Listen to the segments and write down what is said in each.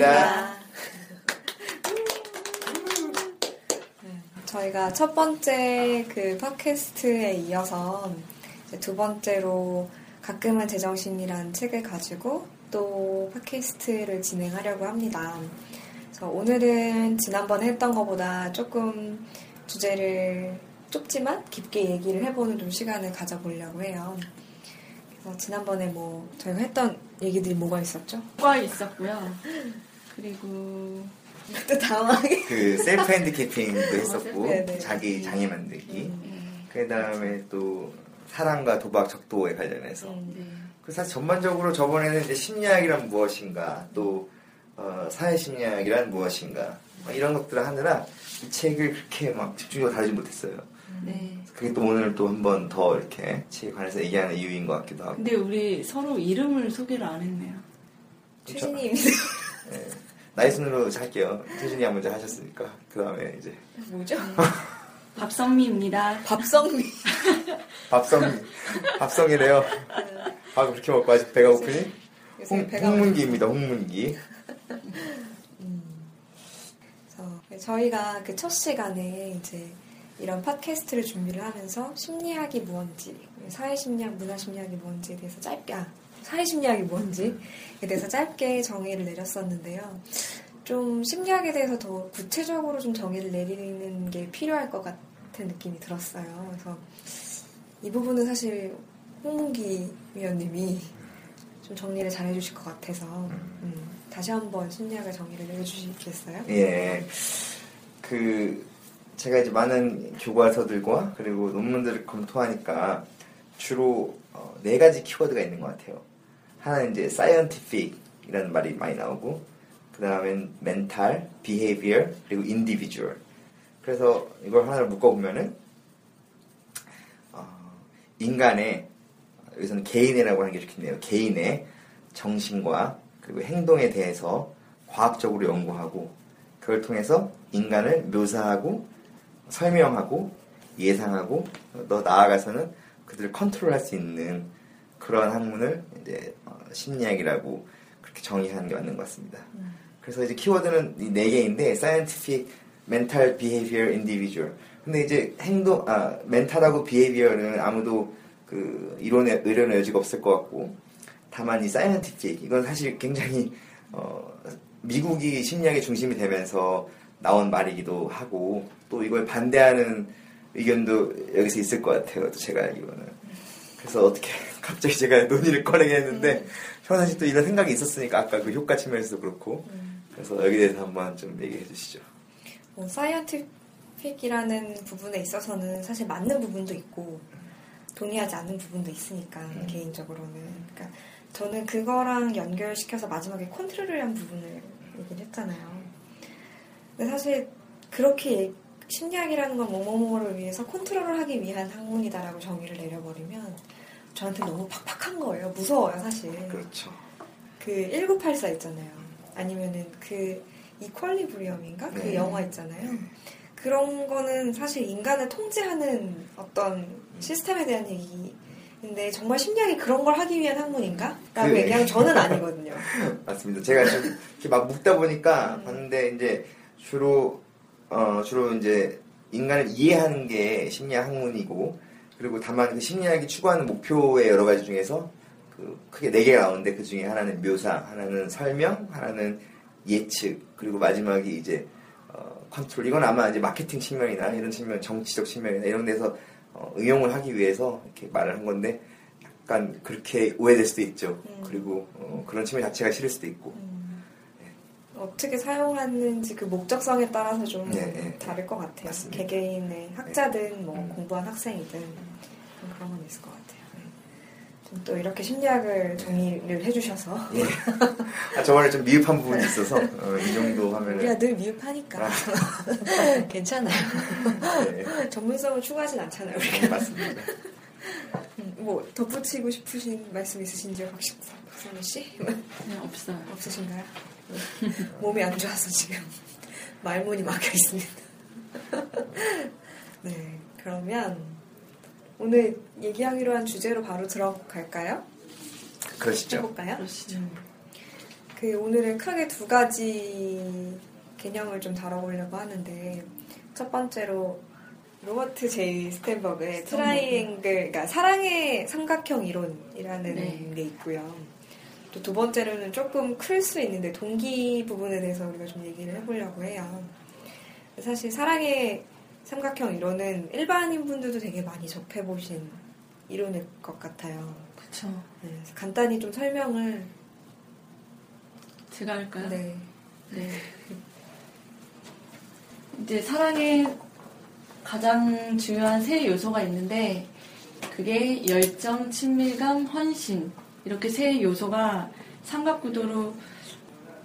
매트리스입니다. 저희가 첫 번째 그 팟캐스트에 이어서 이제 두 번째로 가끔은 제정신이란 책을 가지고 또 팟캐스트를 진행하려고 합니다. 그래서 오늘은 지난번에 했던 것보다 조금 주제를 좁지만 깊게 얘기를 해보는 좀 시간을 가져보려고 해요. 그래서 지난번에 뭐 저희가 했던 얘기들이 뭐가 있었죠? 과 있었고요. 그리고 또 당황하게. 그 셀프 핸드키핑도 했었고 네네. 자기 장애 만들기. 음, 그 다음에 또 사랑과 도박 척도에 관련해서. 음. 네. 그 사실 전반적으로 저번에는 이제 심리학이란 무엇인가 또 어, 사회 심리학이란 무엇인가 막 이런 것들을 하느라 이 책을 그렇게 막 집중적으로 다루지 못했어요. 네. 그게 또 오늘 또 한 번 더 이렇게 책에 관해서 얘기하는 이유인 것 같기도 하고. 근데 우리 서로 이름을 소개를 안 했네요. 최진희입니다. 네. 나이 순으로 할게요. 태준이가 먼저 하셨으니까 그 다음에 이제 뭐죠? 밥성미입니다. 밥성미. 밥성 밥성이래요. 밥 그렇게 먹고 아직 배가 고프니? 홍, 배가 홍문기입니다. 홍문기. 그래서 저희가 그 첫 시간에 이제 이런 팟캐스트를 준비를 하면서 심리학이 뭔지, 사회심리학, 문화심리학이 뭔지에 대해서 짧게, 아, 사회심리학이 뭔지에 대해서 짧게 정의를 내렸었는데요. 좀 심리학에 대해서 더 구체적으로 좀 정의를 내리는 게 필요할 것 같은 느낌이 들었어요. 그래서 이 부분은 사실 홍문기 위원님이 좀 정리를 잘 해주실 것 같아서 음, 다시 한번 심리학의 정의를 내려주시겠어요? 예. 그 제가 이제 많은 교과서들과 그리고 논문들을 검토하니까 주로 어, 네 가지 키워드가 있는 것 같아요. 하나는 이제 scientific이라는 말이 많이 나오고 그 다음엔 mental, behavior 그리고 individual. 그래서 이걸 하나를 묶어보면은 어, 인간의 여기서는 개인이라고 하는 게 좋겠네요. 개인의 정신과 그리고 행동에 대해서 과학적으로 연구하고 그걸 통해서 인간을 묘사하고 설명하고 예상하고 더 나아가서는 그들을 컨트롤할 수 있는 그런 학문을 이제 어, 심리학이라고 그렇게 정의하는 게 맞는 것 같습니다. 그래서 이제 키워드는 이 네 개인데 scientific, mental, behavior, individual. 근데 이제 행동 아 멘탈하고 behavior는 아무도 그 이론에 의론의 여지가 없을 것 같고 다만 이 scientific 이건 사실 굉장히 어 미국이 심리학의 중심이 되면서 나온 말이기도 하고 또 이걸 반대하는 의견도 여기서 있을 것 같아요. 또 제가 알기로는. 그래서 어떻게 갑자기 제가 논의를 꺼내게 했는데 저는 사실 또 이런 생각이 있었으니까 아까 그 효과 측면에서도 그렇고 그래서 여기에 대해서 한번 좀 얘기해 주시죠. 뭐 사이언티픽이라는 부분에 있어서는 사실 맞는 부분도 있고 동의하지 않는 부분도 있으니까 음. 개인적으로는 그러니까 저는 그거랑 연결시켜서 마지막에 컨트롤을 한 부분을 얘기를 했잖아요. 근데 사실 그렇게 얘- 심리학이라는 건 뭐뭐뭐를 위해서 컨트롤을 하기 위한 학문이다라고 정의를 내려버리면 저한테 너무 팍팍한 거예요. 무서워요, 사실. 그렇죠. 그 1984 있잖아요. 아니면은 그 이퀄리브리엄인가? 그 네. 영화 있잖아요. 그런 거는 사실 인간을 통제하는 어떤 시스템에 대한 얘기 근데 정말 심리학이 그런 걸 하기 위한 학문인가? 라고 그- 얘기하면 저는 아니거든요. 맞습니다. 제가 좀 이렇게 막 묵다 보니까 봤는데 이제 주로 어 주로 이제 인간을 이해하는 게 심리학 학문이고 그리고 다만 그 심리학이 추구하는 목표의 여러 가지 중에서 그 크게 네 개가 나오는데 그 중에 하나는 묘사, 하나는 설명, 하나는 예측 그리고 마지막이 이제 어, 컨트롤 이건 아마 이제 마케팅 측면이나 이런 측면, 정치적 측면이나 이런 데서 어, 응용을 하기 위해서 이렇게 말을 한 건데 약간 그렇게 오해될 수도 있죠. 음. 그리고 어, 그런 측면 자체가 싫을 수도 있고. 어떻게 사용하는지 그 목적성에 따라서 좀 네, 네. 다를 것 같아요. 맞습니다. 개개인의 학자든 뭐 음. 공부한 학생이든 좀 그런 건 있을 것 같아요. 네. 좀또 이렇게 심리학을 정리를 해주셔서 예. 아, 저번에 좀 미흡한 부분이 있어서 어, 이 정도 우리가 하면은 늘 미흡하니까 괜찮아요. 네, 전문성을 추구하진 않잖아요. 우리가. 맞습니다. 음, 뭐 덧붙이고 싶으신 말씀 있으신지요, 박식- 박선우 씨? 네, 없어요. 없으신가요? 몸이 안 좋아서 지금 말문이 막혀 있습니다. 네, 그러면 오늘 얘기하기로 한 주제로 바로 들어갈까요? 그러시죠. 해볼까요? 그러시죠. 음. 그 오늘은 크게 두 가지 개념을 좀 다뤄보려고 하는데 첫 번째로 로버트 제이 스턴버그의 트라이앵글, 그러니까 사랑의 삼각형 이론이라는 네. 게 있고요. 또 두 번째로는 조금 클 수 있는데 동기 부분에 대해서 우리가 좀 얘기를 해보려고 해요. 사실 사랑의 삼각형 이론은 일반인 분들도 되게 많이 접해보신 이론일 것 같아요. 그쵸. 네, 간단히 좀 설명을 제가 할까요? 네. 네. 이제 사랑에 가장 중요한 세 요소가 있는데 그게 열정, 친밀감, 헌신 이렇게 세 요소가 삼각구도로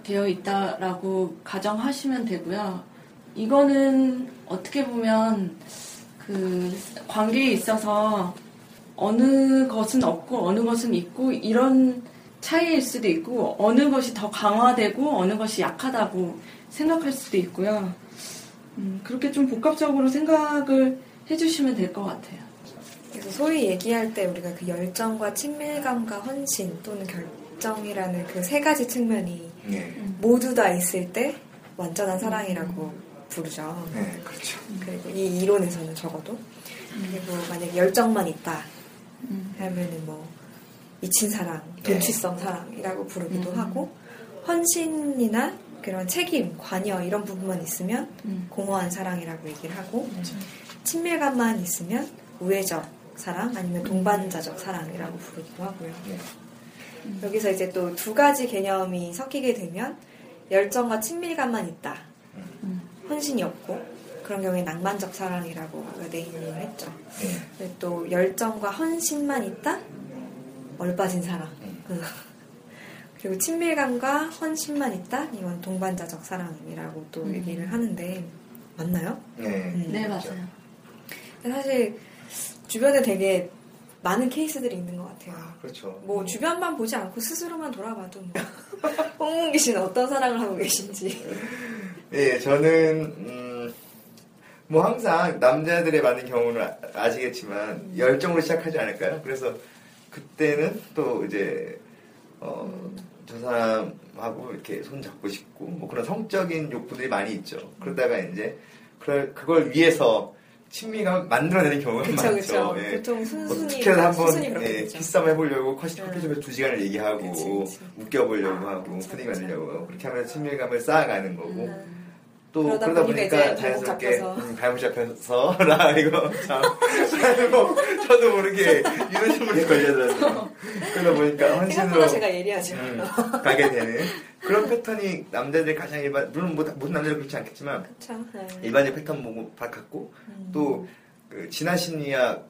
되어 있다라고 가정하시면 되고요. 이거는 어떻게 보면 그 관계에 있어서 어느 것은 없고 어느 것은 있고 이런 차이일 수도 있고 어느 것이 더 강화되고 어느 것이 약하다고 생각할 수도 있고요. 음, 그렇게 좀 복합적으로 생각을 해주시면 될 것 같아요. 그래서 소위 얘기할 때 우리가 그 열정과 친밀감과 헌신 또는 결정이라는 그 세 가지 측면이 네, 모두 다 있을 때 완전한 사랑이라고 부르죠. 네, 그렇죠. 그리고 이 이론에서는 적어도 그리고 만약 열정만 있다 음. 하면은 뭐 미친 사랑, 네. 도취성 사랑이라고 부르기도 음. 하고 헌신이나 그런 책임, 관여 이런 부분만 있으면 음. 공허한 사랑이라고 얘기를 하고 친밀감만 있으면 우애적 사랑 아니면 동반자적 사랑이라고 부르기도 하고요. 네. 여기서 이제 또 두 가지 개념이 섞이게 되면 열정과 친밀감만 있다. 음. 헌신이 없고 그런 경우에 낭만적 사랑이라고 네이밍을 했죠. 네. 또 열정과 헌신만 있다? 얼빠진 사랑. 음. 그리고 친밀감과 헌신만 있다? 이건 동반자적 사랑이라고 또 음. 얘기를 하는데 맞나요? 네. 음. 네. 맞아요. 사실 주변에 되게 많은 케이스들이 있는 것 같아요. 아, 그렇죠. 뭐 주변만 보지 않고 스스로만 돌아봐도 뭐 홍문기 씨는 어떤 사랑을 하고 계신지 예, 저는 음, 뭐 항상 남자들의 많은 경우는 아- 아시겠지만 열정으로 시작하지 않을까요? 그래서 그때는 또 이제 어, 저 사람하고 이렇게 손 잡고 싶고 뭐 그런 성적인 욕구들이 많이 있죠. 그러다가 이제 그걸 그걸 위해서 친미감 만들어내는 경우가 그쵸 많죠. 그쵸 예. 보통 순순히 어떻게든 한번 순순히 그렇게 예. 키싸움 해보려고 커피 음. 커피 숍에서 두 시간을 얘기하고 그치, 그치. 웃겨보려고 하고 그쵸, 분위기 그쵸. 만들려고 그렇게 하면서 친밀감을 쌓아가는 거고 음. 또 그러다 그러다, 보니까 보니까, 이제 발목 자연스럽게 잡혀서. 음, 발목 잡혀서 나 이거 참 뭐, 저도 모르게 이런 질문이 걸려들었어요. 그러다 보니까 헌신으로 생각보다 제가 예리하죠. 음, 가게 되는 그런 패턴이 남자들 가장 일반 물론 모- 모든 남자들 그렇지 않겠지만 그쵸. 네. 일반적 패턴 보고 같고 음. 또그 진화 심리학의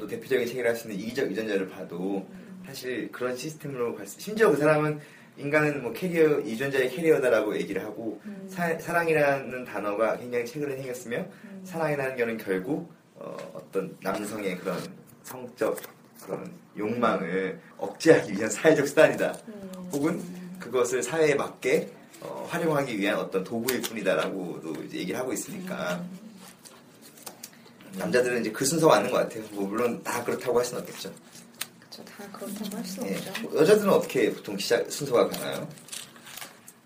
또 대표적인 책이라 할 수 있는 이기적 유전자를 봐도 음. 사실 그런 시스템으로 갈 수, 심지어 그 사람은 인간은 뭐 캐리어 유전자의 캐리어다라고 얘기를 하고 음. 사, 사랑이라는 단어가 굉장히 최근에 생겼으며 음. 사랑이라는 거는 결국 어, 떤 남성의 그런 성적 그런 욕망을 억제하기 위한 사회적 수단이다. 음. 혹은 그것을 사회에 맞게 어, 활용하기 위한 어떤 도구일 뿐이다라고도 이제 얘기를 하고 있으니까 남자들은 이제 그 순서가 맞는 것 같아요. 뭐 물론 다 그렇다고 할 수는 없겠죠. 저다 그렇다고 할 수는 예. 없죠. 여자들은 어떻게 보통 시작 순서가 가나요?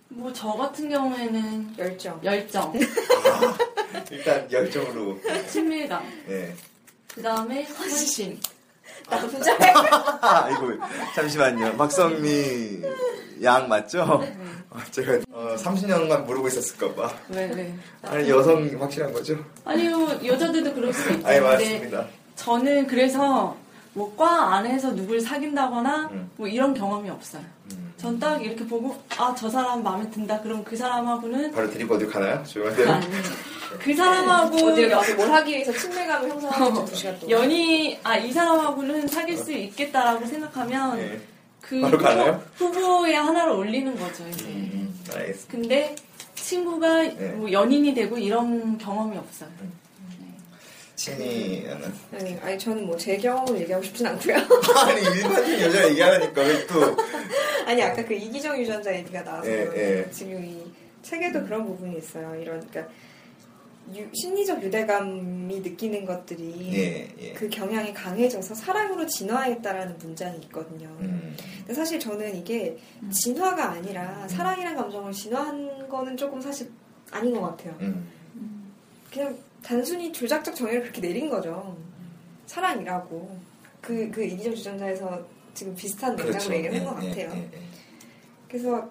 뭐 저 같은 경우에는 열정. 열정, 일단 열정으로. 친밀감, 예. 그 다음에 헌신. 남자. 아이고 잠시만요. 박성미 양 맞죠? 어, 제가 어, 30년간 모르고 있었을까봐. 왜 왜? 아니 여성 확실한 거죠? 아니요 여자들도 그럴 수 있죠. 아니 맞습니다. 저는 그래서 뭐 과 안에서 누굴 사귄다거나 음. 뭐 이런 경험이 없어요. 음. 전딱 이렇게 보고 아 저 사람 마음에 든다. 그럼 그 사람하고는 바로 데리고 어디 가나요? 조용한데요. 아니 그 사람하고 어디를 가서 뭘 하기 위해서 친밀감을 형성하고 두 시간 동안. 연이 아 이 사람하고는 사귈 수 있겠다라고 생각하면 예. 그 바로 가나요? 후보, 후보 에 하나를 올리는 거죠 이제. 음, 알겠습니다. 근데 친구가 네. 뭐 연인이 되고 이런 경험이 없어요. 친이는 네, 아니 저는 뭐 제 경험을 얘기하고 싶진 않고요. 아니 일반적인 여자가 얘기하니까 왜 또 아니 아까 그 이기정 유전자 얘기가 나와서 예, 예. 지금 이 책에도 그런 부분이 있어요. 이런 그러니까 유- 심리적 유대감이 느끼는 것들이 예, 예. 그 경향이 강해져서 사랑으로 진화했다라는 문장이 있거든요. 음, 근데 사실 저는 이게 진화가 아니라 사랑이란 감정을 진화한 거는 조금 사실 아닌 것 같아요. 음. 그냥 단순히 조작적 정의를 그렇게 내린 거죠. 사랑이라고. 그, 그 이기적 주전자에서 지금 비슷한 맥락으로 그렇죠. 얘기를 한것 예, 같아요. 예, 예, 예. 그래서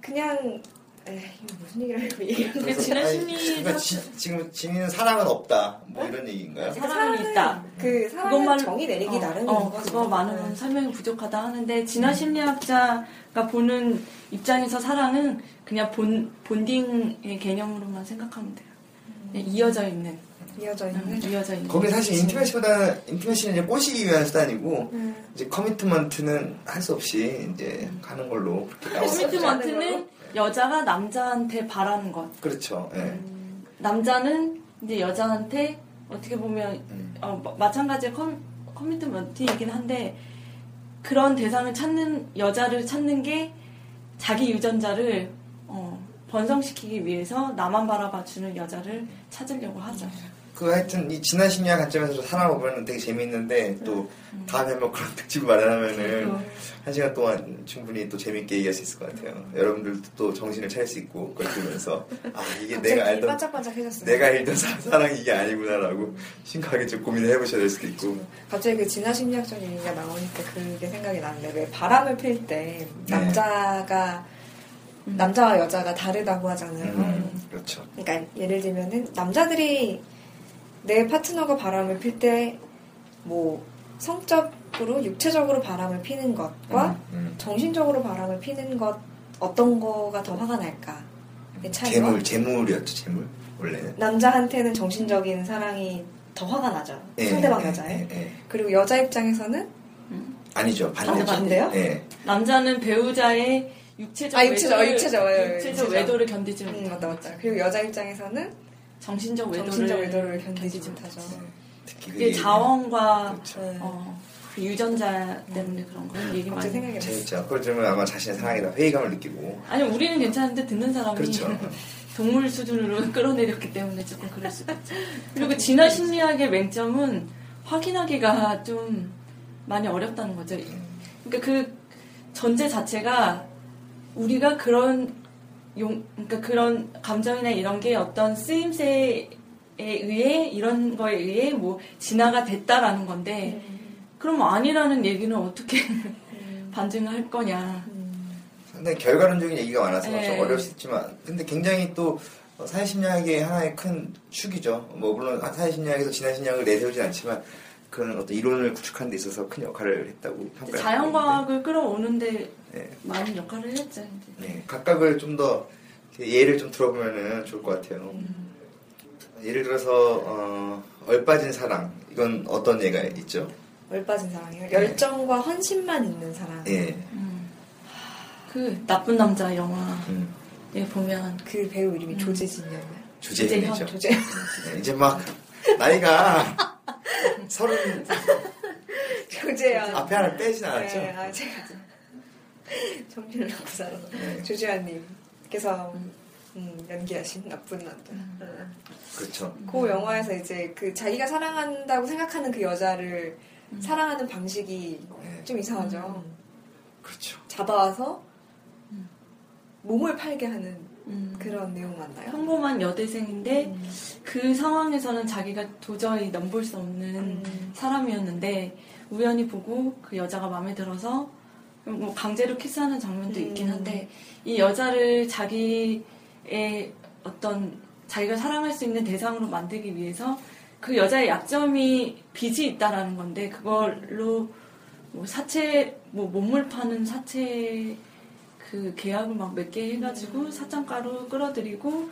그냥 에이, 무슨 얘기를 하려고 얘기하는 그 거지? 그러니까 지, 지금 지민은 사랑은 없다. 뭐 이런 얘기인가요? 사랑은 있다. 그 사랑은 그것만- 정의 내리기 어, 나름인 어, 거죠. 그거 많으면 설명이 부족하다 하는데 진화 심리학자가 보는 입장에서 사랑은 그냥 본 본딩의 개념으로만 생각하면 돼요. 그냥 이어져 있는, 이어져 음, 있는. 이어져 있는. 거기 사실 인티메시보다는 인티메시는 이제 꼬시기 위한 수단이고 음. 이제 커미트먼트는 할 수 없이 이제 가는 걸로 그렇게. 커미트먼트는 여자가 남자한테 바라는 것. 그렇죠. 예. 남자는 이제 여자한테 어떻게 보면 음. 어, 마- 마찬가지의 커, 커미트먼트이긴 한데 그런 대상을 찾는 여자를 찾는 게 자기 유전자를 어, 번성시키기 위해서 나만 바라봐주는 여자를 찾으려고 하죠. 그 하여튼 이 지난 심리학 관점에서 살아보면 되게 재미있는데 또 다음에 한번 그런 특집 마련하면은 한 시간 동안 충분히 또 재밌게 얘기할 수 있을 것 같아요. 여러분들도 또 정신을 차릴 수 있고 그걸 들으면서 아 이게 내가 알던 반짝반짝해졌어요. 내가 알던 사- 사랑이 이게 아니구나라고 심각하게 좀 고민을 해보셔야 될 수도 있고 갑자기 그 진화 심리학적 얘기가 나오니까 그게 생각이 나는데 왜 바람을 필때 네. 남자가 남자와 여자가 다르다고 하잖아요. 음, 그렇죠. 그러니까 예를 들면은 남자들이 내 파트너가 바람을 필 때 뭐 성적으로 육체적으로 바람을 피는 것과 음, 음. 정신적으로 바람을 피는 것 어떤 거가 더 화가 날까? 의 차이와 재물 재물이었죠 재물 원래는 남자한테는 정신적인 사랑이 더 화가 나죠. 예, 상대방 예, 여자에. 예, 예. 그리고 여자 입장에서는 아니죠 반대죠. 반대요? 예. 남자는 배우자의 육체적 아, 육체적, 외도를, 아, 육체적, 예, 예, 육체적 육체적. 외도를 견디지 음, 못하고 맞다 맞다. 그리고 여자 입장에서는 정신적 외도를, 정신적 외도를 견디지 못하죠. 특히 그게 자원과 그렇죠. 네. 어, 그 유전자 때문에 그런 거 얘기 많이 생각이. 재밌죠. 그걸 들으면 아마 자신의 사랑에다 회의감을 느끼고 아니 우리는 괜찮은데 듣는 사람이 그렇죠. 동물 수준으로 끌어내렸기 때문에 조금 그럴 수도 있죠. 그리고 진화 심리학의 맹점은 확인하기가 좀 많이 어렵다는 거죠. 그러니까 그 전제 자체가 우리가 그런 용, 그러니까 그런 감정이나 이런 게 어떤 쓰임새에 의해 이런 거에 의해 뭐 진화가 됐다라는 건데 그럼 아니라는 얘기는 어떻게 반증할 거냐. 상당히 결과론적인 얘기가 많아서 네. 좀 어려울 수 있지만 근데 굉장히 또 사회심리학의 하나의 큰 축이죠. 뭐 물론 사회심리학에서 진화 심리학을 내세우진 않지만 그런 어떤 이론을 구축하는 데 있어서 큰 역할을 했다고. 자연과학을 끌어오는데 네. 많은 역할을 했죠. 이제. 네, 각각을 좀 더 예를 좀 들어보면 좋을 것 같아요. 예를 들어서 어, 얼빠진 사랑 이건 어떤 예가 있죠? 얼빠진 사랑이요. 열정과 헌신만 있는 사랑. 예, 그 나쁜 남자 영화에 음, 보면 그 배우 이름이 조재진이었나요? 주제현이죠. 조재. 네, 이제 막 나이가 서른 조재현. 앞에 하나 빼진 않았죠? 네, 아, 제가 정신을 놓고 살아서. 네. 조재현님께서 음, 연기하신 나쁜 남자. 음. 그렇죠. 그 영화에서 이제 그 자기가 사랑한다고 생각하는 그 여자를 음. 사랑하는 방식이 네. 좀 이상하죠. 그렇죠. 잡아와서 음. 몸을 팔게 하는 음. 그런 내용 맞나요? 평범한 여대생인데 음. 그 상황에서는 자기가 도저히 넘볼 수 없는 음. 사람이었는데 우연히 보고 그 여자가 마음에 들어서 뭐 강제로 키스하는 장면도 있긴 음. 한데 이 여자를 자기의 어떤 자기가 사랑할 수 있는 대상으로 만들기 위해서 그 여자의 약점이 빚이 있다라는 건데 그걸로 뭐 사채 뭐 몸물 파는 사채 그 계약을 막몇 개 해가지고 사장가로 끌어들이고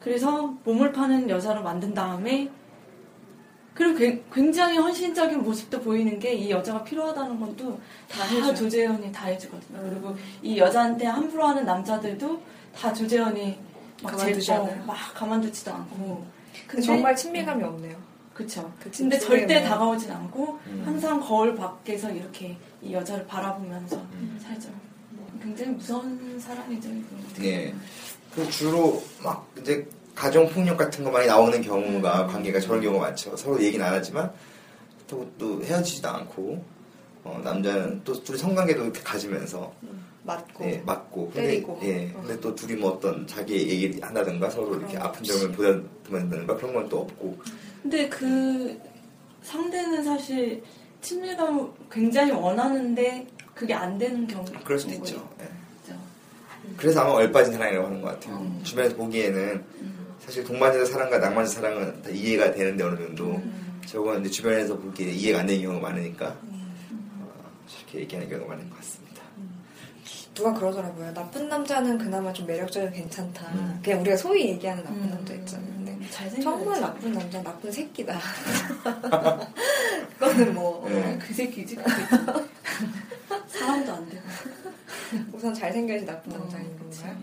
그래서 몸을 파는 여자로 만든 다음에 그리고 굉- 굉장히 헌신적인 모습도 보이는 게 이 여자가 필요하다는 것도 다 해줘요. 조재현이 다 해주거든요. 그리고 이 여자한테 함부로 하는 남자들도 다 조재현이 막 가만두지 제거 않아요? 막 가만두지도 않고. 근데 정말 친밀감이 없네요. 그쵸. 그 근데 절대 뭐- 다가오진 않고 음. 항상 거울 밖에서 이렇게 이 여자를 바라보면서 음. 살죠. 굉장히 무서운 사람이죠. 이거. 예. 그 주로 막 이제 가정 폭력 같은 거 많이 나오는 경우가 관계가 저런 경우가 많죠. 서로 얘기는 안 하지만 또, 또 헤어지지도 않고 어, 남자는 또 둘이 성관계도 이렇게 가지면서 맞고 예, 맞고 근데, 때리고. 예, 어. 근데 또 둘이 뭐 어떤 자기 얘기를 한다든가 서로 이렇게 아픈. 점을 보다든가 그런 건 또 없고 근데 그 상대는 사실 친밀감을 굉장히 원하는데 그게 안 되는 경우 그럴 수도 있죠. 예. 있죠. 그래서 아마 얼빠진 사랑이라고 하는 것 같아요. 음. 주변에서 보기에는 음. 사실 동반자 사랑과 낭만자 사랑은 다 이해가 되는데 어느 정도 음. 저건 이제 주변에서 보기에 이해가 안 되는 경우가 많으니까 음. 어, 저렇게 얘기하는 경우가 많은 것 같습니다. 누가 그러더라고요. 나쁜 남자는 그나마 좀 매력적이고 괜찮다. 음. 그냥 우리가 소위 얘기하는 나쁜 음. 남자 있잖아요. 근데. 정말 나쁜 남자, 나쁜 새끼다. 그거는 뭐 네. 그 새끼지. 그 새끼. 사람도 안 되고. 우선 잘생겨야지 나쁜 어, 남자인. 건가요?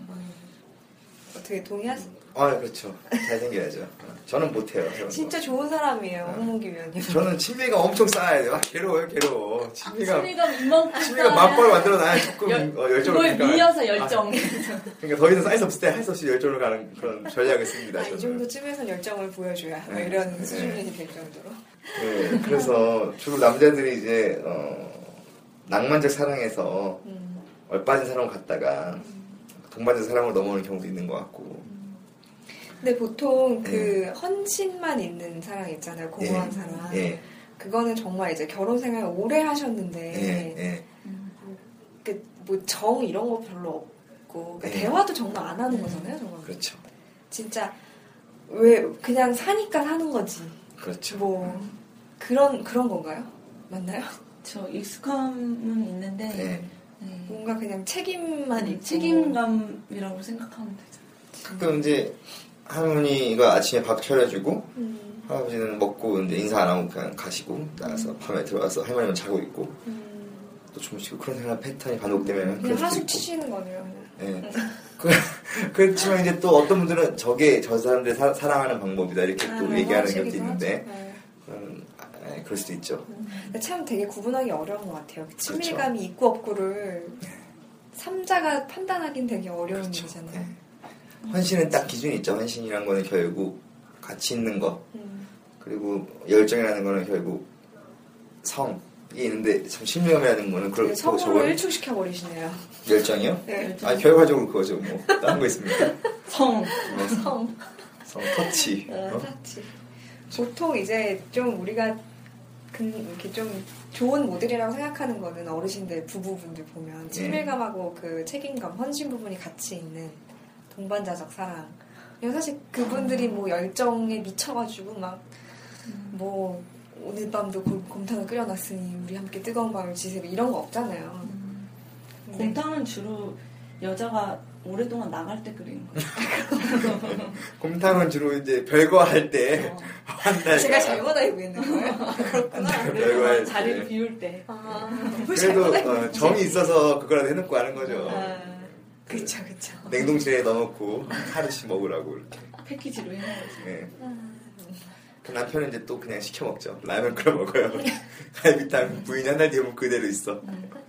어떻게 동의하세요? 아 그렇죠. 잘생겨야죠. 어, 저는 못해요. 진짜 좋은 사람이에요, 네. 홍문기 위원님. 저는 친밀감 엄청 쌓아야 돼요. 아, 괴로워요, 괴로워. 친밀감, 친밀감 이만큼 친밀감 맛벌 만들어 놔야 조금 열- 어, 열정을 그걸 밀려서 열정. 그러니까 더 이상 쌓일 수 없을 때 할 수 없이 열정을 가는 그런 전략을 씁니다. 아, 이 저는. 정도쯤에선 열정을 보여줘야 뭐 네. 이런 네. 수준이 될 정도로. 네, 그래서 주로 남자들이 이제 어, 낭만적 사랑에서 음. 얼빠진 사랑을 갖다가 동반자 사랑으로 넘어오는 경우도 있는 것 같고. 근데 보통 그 네. 헌신만 있는 사랑 있잖아요, 공허한 예, 사랑. 예, 그거는 정말 이제 결혼 생활 오래 하셨는데 예, 예. 그뭐 정 이런 거 별로 없고 그러니까 네. 대화도 정말 안 하는 거잖아요, 저거. 그렇죠. 진짜 왜 그냥 사니까 사는 거지. 그렇죠. 뭐 그런 그런 건가요? 맞나요? 저 익숙함은 있는데 네. 네. 뭔가 그냥 책임만 있고 책임감이라고 생각하면 되죠. 가끔 이제 할머니가 아침에 밥 차려주고 음, 할아버지는 먹고 이제 인사 안 하고 그냥 가시고 나가서 밤에 들어와서 할머니는 자고 있고 음, 또 주무시고 그런 생활 패턴이 반복되면 그냥 하숙. 치시는 거네요. 예. 그, 그렇지만 이제 또 어떤 분들은 저게 저 사람들 사, 사랑하는 방법이다 이렇게 또 아, 얘기하는 하시기도 경우도 있는데 하죠. 네. 음, 그럴 수도 있죠. 근데 참 되게 구분하기 어려운 것 같아요. 그 그렇죠. 친밀감이 있고 없고를 삼자가 판단하긴 되게 어려운 그렇죠. 일이잖아요. 예. 헌신은 딱 기준이 있죠. 헌신이란 거는 결국 가치 있는 거 음. 그리고 열정이라는 거는 결국 성이 있는데 참 신명이라는 거는 되게 그렇고 성으로 저걸 일축시켜 버리시네요. 열정이요? 네. 아 결과적으로 그거죠 뭐 다른 거 있습니까? 성. 뭐, 성, 성 터치 어, 어? 사치. 보통 이제 좀 우리가 그 이렇게 좀 좋은 모델이라고 생각하는 거는 어르신들 부부분들 네. 보면 친밀감하고 그 책임감, 헌신 부분이 같이 있는 동반자적 사랑. 사실 그분들이 뭐 열정에 미쳐가지고 막 뭐 오늘 밤도 곰- 곰탕을 끓여놨으니 우리 함께 뜨거운 밤을 지새고 이런 거 없잖아요. 근데 곰탕은 주로 여자가 오랫동안 나갈 때 끓이는 거예요. 곰탕은 주로 이제 별거 할때 어. 한달 제가 잘못 알고 있는 거예요? 그렇구나. 별거 자리를 때. 비울 때. 아, 그래도 어, 정이 있어서 그거라도 해놓고 하는 거죠. 아, 그쵸, 그쵸. 냉동실에 넣어놓고 하루씩 먹으라고 이렇게. 패키지로 해놔야지. 예. 그 남편은 이제 또 그냥 시켜 먹죠. 라면 끓여 먹어요. 갈비탕 부인이 한달 뒤에 그대로 있어.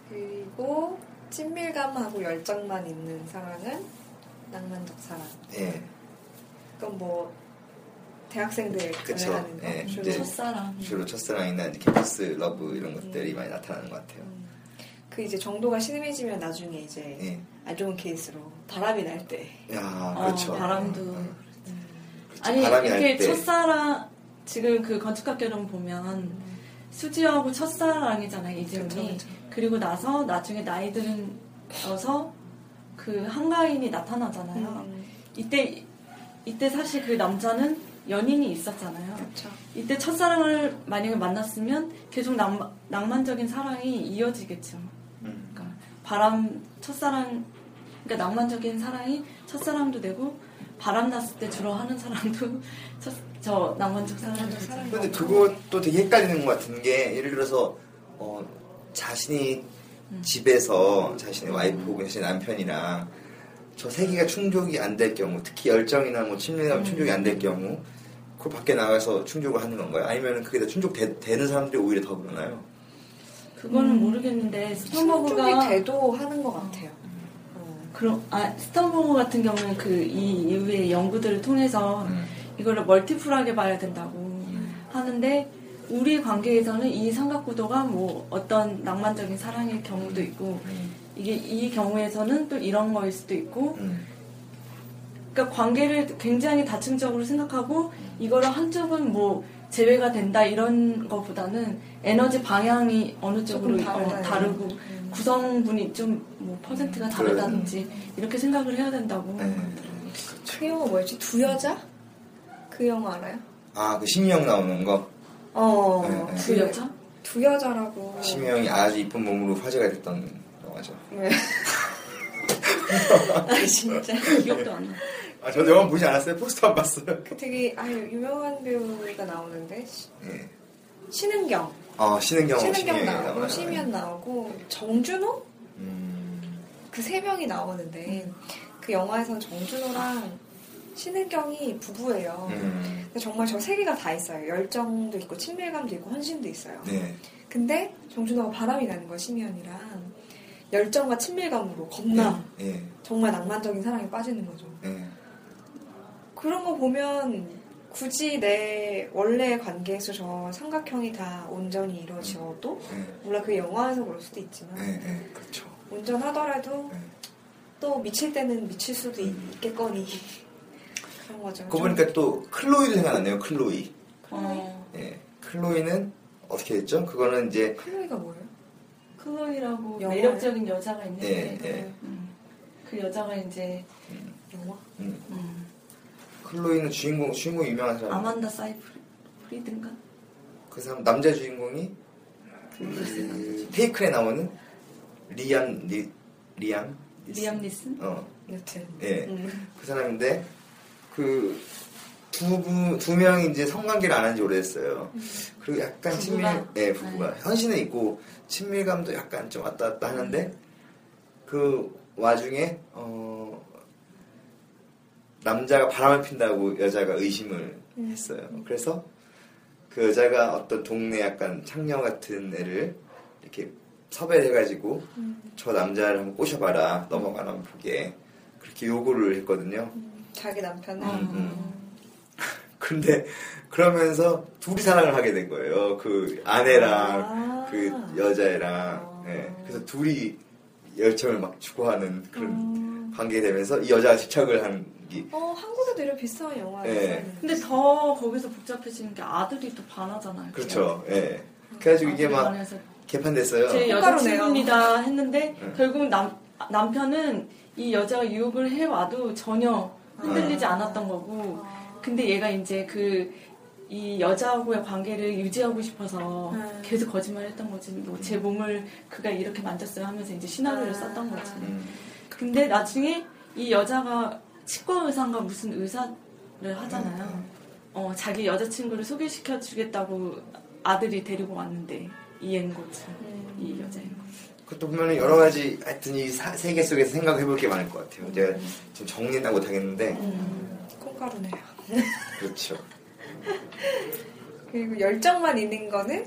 그리고 친밀감하고 열정만 있는 사랑은 낭만적 사랑. 예. 그건 뭐 대학생들 그쵸. 하는 거. 예, 주로. 첫사랑. 주로 첫사랑이나 캠퍼스 love 이런 것들이 많이 나타나는 것 같아요. 음. 그 이제 정도가 심해지면 나중에 이제 예. 안 좋은 케이스로 바람이 날 때. 야, 어, 그렇죠. 바람도. 어, 음. 그렇죠. 아니 바람이 날 이렇게 때. 첫사랑 지금 그 건축학개론 보면 수지하고 첫사랑이잖아요 이재훈이. 그쵸, 그쵸. 그리고 나서 나중에 나이 들어서 그 한가인이 나타나잖아요. 음. 이때 이때 사실 그 남자는 연인이 있었잖아요. 그렇죠. 이때 첫사랑을 만약에 만났으면 계속 낭, 낭만적인 사랑이 이어지겠죠. 음. 그러니까 바람 첫사랑 그러니까 낭만적인 사랑이 첫사랑도 되고 바람 났을 때 주로 하는 사랑도 첫, 저 낭만적. 사랑. 근데 그것도 되게 헷갈리는 것 같은 게 예를 들어서 어, 자신이 음. 집에서 자신의 와이프 혹은 자신의 남편이랑 저 세계가 충족이 안 될 경우 특히 열정이나 뭐 친밀감 음. 충족이 안 될 경우 그 밖에 나가서 충족을 하는 건가요? 아니면 그게 다 충족되는 사람들이 오히려 더 그러나요? 그거는 음. 모르겠는데 충족이 스턴버그가 돼도 하는 것 같아요. 어. 그럼 아 스턴버그 같은 경우는 그 이 이후에 연구들을 통해서 음. 이거를 multiple하게 봐야 된다고 하는데 우리 관계에서는 이 삼각구도가 뭐 어떤 낭만적인 사랑일 경우도 있고 이게 이 경우에서는 또 이런 거일 수도 있고 음. 그러니까 관계를 굉장히 다층적으로 생각하고 이거를 한쪽은 뭐 제외가 된다 이런 거보다는 에너지 방향이 어느 쪽으로 어. 다르고 음. 구성분이 좀 뭐 퍼센트가 다르다든지 이렇게 생각을 해야 된다고 네. 그 영화 뭐였지? 두 여자? 그 영화 알아요? 아, 그 심희영 나오는 거. 어. 네, 네. 두 여자? 두 여자라고. 심희영이 아주 이쁜 몸으로 화제가 됐던 영화죠. 네. 아 진짜. 기억도 안 나. 아, 저도 영화 보지 않았어요. 포스터 안 봤어요. 그 되게 아 유명한 배우가 나오는데 시- 예. 신은경. 어, 신은경, 신은경 나오고. 심연 나오고 정준호 음, 그세 명이 나오는데 그 영화에서 정준호랑 신은경이 부부예요. 음, 근데 정말 저 세 개가 다 있어요. 열정도 있고 친밀감도 있고 헌신도 있어요. 네. 근데 정준호가 바람이 나는 거야 심연이랑 열정과 친밀감으로 겁나 예, 정말 낭만적인 사랑에 빠지는 거죠. 예. 그런 거 보면 굳이 내 원래 관계에서 저 삼각형이 다 온전히 이루어져도 예, 물론 그 영화에서 그럴 수도 있지만 예, 예, 그렇죠. 온전하더라도 예. 또 미칠 때는 미칠 수도 있, 겠거니 그런 거죠. 그거 보니까 또 클로이도 생각나네요. 클로이. 어, 예, 클로이는 어떻게 됐죠? 그거는 이제 클로이가 뭐예요? 클로이라고 영화요? 매력적인 여자가 있는데 예, 예. 음, 그 여자가 이제 영화? 음, 음, 클로이는 주인공 주인공 유명한 사람. 아만다 사이프리든가 그 사람 남자 주인공이 그 페이크에 나오는 리암 리, 리암? 리암 니슨? 어, 여튼 예. 음. 그 사람인데 그 부부 두 명이 이제 성관계를 안 한 지 오래됐어요. 그리고 약간 친밀? 예, 부부가 헌신은 있고 친밀감도 약간 좀 왔다 갔다 하는데 그 와중에 어 남자가 바람을 핀다고 여자가 의심을 했어요. 그래서 그 여자가 어떤 동네 약간 창녀 같은 애를 이렇게 섭외를 해가지고 저 남자를 한번 꼬셔봐라 넘어가나 보게 그렇게 요구를 했거든요. 자기 남편은 음, 음. 근데 그러면서 둘이 사랑을 하게 된 거예요. 그 아내랑 아. 그 여자애랑. 아. 예. 그래서 둘이 열정을 막 추구하는 그런 음. 관계 되면서 이 여자가 집착을 한 게. 어 한국에도 이런 비슷한 영화 예. 있어요. 근데 더 거기서 복잡해지는 게 아들이 또 반하잖아요. 그렇죠. 예. 그래가지고 이게 막 반해서 개판됐어요. 제. 여자친구입니다 했는데 응. 결국 남 남편은 이 여자가 유혹을 해와도 전혀 흔들리지 않았던 거고 아. 근데 얘가 이제 그 이 여자하고의 관계를 유지하고 싶어서 음. 계속 거짓말을 했던 거지. 뭐 제 몸을 그가 이렇게 만졌어요 하면서 이제 시나리오를 아. 썼던 거지. 음. 근데 나중에 이 여자가 치과 의사인가 무슨 의사를 하잖아요. 어, 자기 여자친구를 소개시켜 주겠다고 아들이 데리고 왔는데 이 앵거지. 음. 이 여자 앵거. 그것도 보면은 여러 가지 하여튼 이 사- 세계 속에서 생각해 볼 게 많을 것 같아요. 제가 지금 정리는 못 하겠는데 음, 콩가루네요. 그렇죠. 그리고 열정만 있는 거는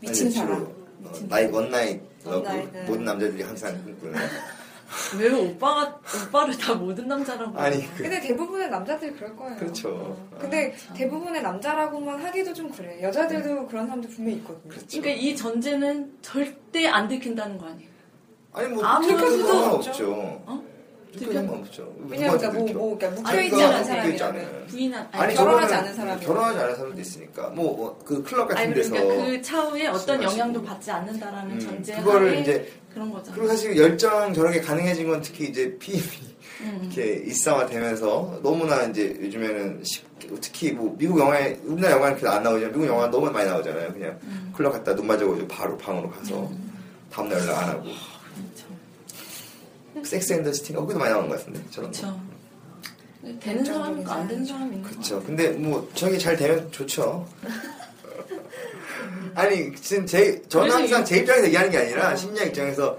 미친 아니, 사람. 어, 나이 one night love. 모든 남자들이 항상 꿈꾸는 왜 오빠가 오빠를 다 모든 남자라고 아니? 그- 근데 대부분의 남자들이 그럴 거예요. 그렇죠. 어. 근데 대부분의 남자라고만 하기도 좀 그래. 여자들도 그런 사람들 분명히 있거든요. 그렇죠. 그러니까 이 전제는 절대 안 들킨다는 거 아니에요? 아니 뭐 들켜도 해도 상관없죠. 어? 들켜도 상관없죠. 왜냐면 그러니까 뭐, 뭐 그러니까? 묶여있지 자기가 않은 묶여있지 사람이라면. 않은. 부인한 아니 결혼하지 않은 사람이 결혼하지 않은 사람도 있으니까 뭐그 클럽 같은 아니 데서 그러니까 그 차후에 어떤. 영향도 받지 않는다라는 음, 전제 그거를 이제 그런 거잖아. 그리고 사실 열정 저렇게 가능해진 건 특히 이제 피임이 음. 이렇게 일상화되면서 너무나 이제 요즘에는 쉽게 특히 뭐 미국 영화에 우리나라 영화는 그렇게 안 나오지만 미국 영화 너무 많이 나오잖아요. 그냥 음. 클럽 갔다 눈 맞아가지고 바로 방으로 가서 다음날 연락 안 하고 그렇죠. 섹스 앤더 시티가 거기도 많이 나오는 것 같은데 저런 거. 그렇죠. 되는 사람 있고 안 되는 사람이 있는 그렇죠. 거 근데 뭐 저게 잘 되면 좋죠. 아니 지금 제 저는 항상 이- 제 입장에서 얘기하는 게 아니라 어. 심리학 입장에서